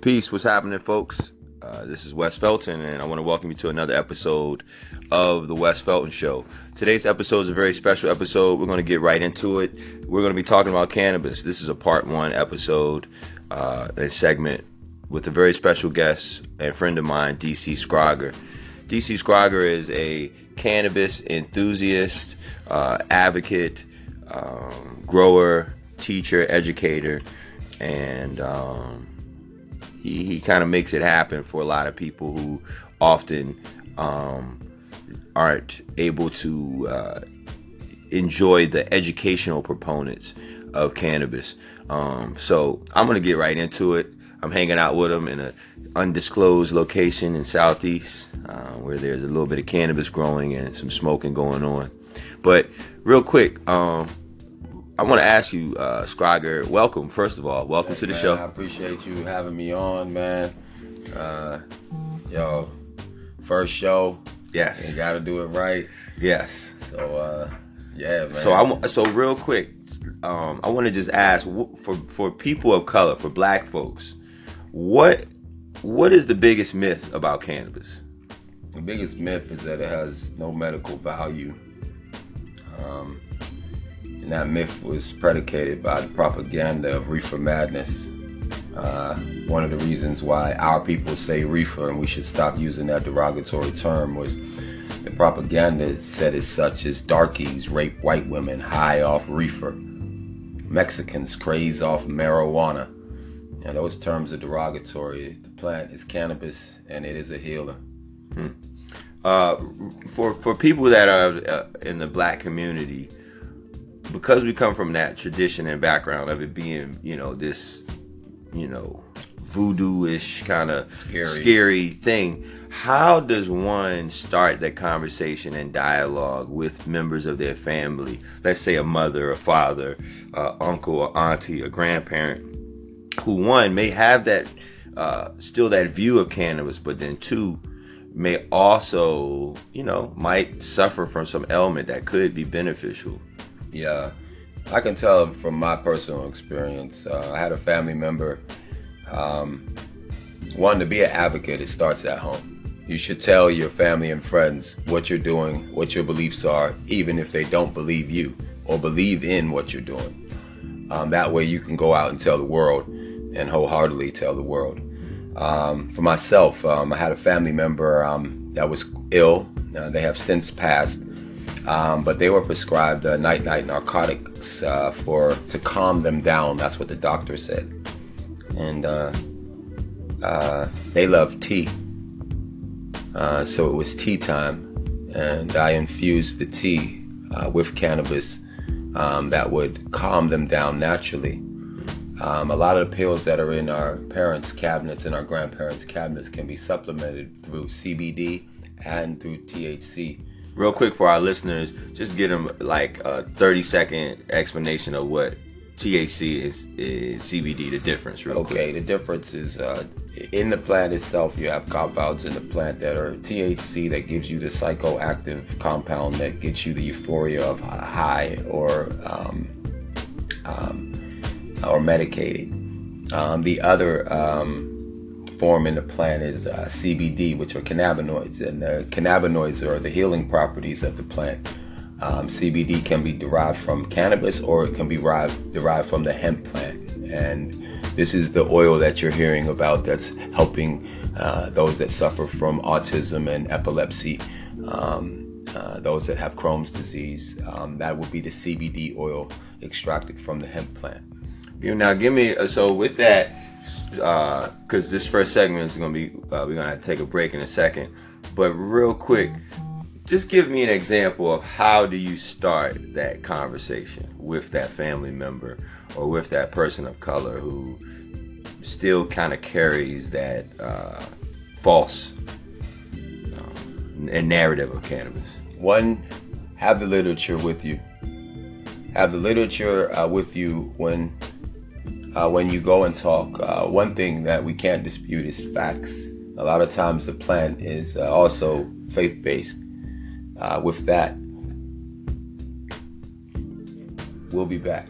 Peace. What's happening, folks? Uh, this is Wes Felton, and I want to welcome you to another episode of the Wes Felton Show. Today's episode is a very special episode. We're going to get right into it. We're going to be talking about cannabis. This is a part one episode, uh, a segment with a very special guest and friend of mine, DC Scrogger. DC Scrogger is a cannabis enthusiast, uh, advocate, um, grower, teacher, educator, and um, he, he kind of makes it happen for a lot of people who often um, aren't able to uh, enjoy the educational proponents of cannabis. Um, so I'm gonna get right into it. I'm hanging out with him in an undisclosed location in Southeast, uh, where there's a little bit of cannabis growing and some smoking going on. But real quick, um, I want to ask you, uh, welcome, first of all. Welcome Hey, to the man, show. I appreciate you having me on, man. Uh, yo, first show, Yes. you gotta do it right. Yes. So, uh, yeah, man. So I so real quick, um, I want to just ask for for people of color, for Black folks, what what is the biggest myth about cannabis? the biggest myth is that it has no medical value. Um, and that myth was predicated by the propaganda of reefer madness. Uh, one of the reasons why our people say reefer and we should stop using that derogatory term was the propaganda said as such as darkies rape white women high off reefer, Mexicans craze off marijuana. And those terms are derogatory. The plant is cannabis and it is a healer. Uh, for for people that are uh, in the Black community, because we come from that tradition and background of it being, you know, this, you know, voodoo-ish kind of Scary. scary thing. How does one start that conversation and dialogue with members of their family? Let's say a mother, a father, uh, uncle, or auntie, a grandparent, who one may have that uh, still that view of cannabis, but then two may also, you know, might suffer from some ailment that could be beneficial. Yeah, I can tell from my personal experience. Uh, I had a family member. Um, one to be an advocate, it starts at home. You should tell your family and friends what you're doing, what your beliefs are, even if they don't believe you or believe in what you're doing. Um, that way, you can go out and tell the world, and wholeheartedly tell the world. Um, for myself, um, I had a family member um, that was ill. Uh, they have since passed um, but they were prescribed uh, night night narcotics uh, for to calm them down. That's what the doctor said, and uh, uh, they love tea. Uh, so it was tea time, and I infused the tea uh, with cannabis um, that would calm them down naturally. Um, a lot of the pills that are in our parents' cabinets and our grandparents' cabinets can be supplemented through CBD and through THC. Real quick for our listeners, just give them like a 30 second explanation of what THC is, is CBD, the difference, real quick. Okay, the difference is uh, in the plant itself, you have compounds in the plant that are THC that gives you the psychoactive compound that gets you the euphoria of high or um, um, or medicated. Um, the other um, form in the plant is uh, CBD, which are cannabinoids, and the cannabinoids are the healing properties of the plant. Um, CBD can be derived from cannabis or it can be derived, derived from the hemp plant. And this is the oil that you're hearing about that's helping uh, those that suffer from autism and epilepsy, um, uh, those that have Crohn's disease. Um, that would be the CBD oil extracted from the hemp plant. Now, give me so with that, because this first segment is going to be, uh, we're going to take a break in a second. But real quick, just give me an example of how do you start that conversation with that family member or with that person of color who still kind of carries that uh, false um, narrative of cannabis. One, have the literature with you. Have the literature uh, with you when uh, when you go and talk. Uh, one thing that we can't dispute is facts. A lot of times the plant is uh, also faith based. Uh, with that, we'll be back.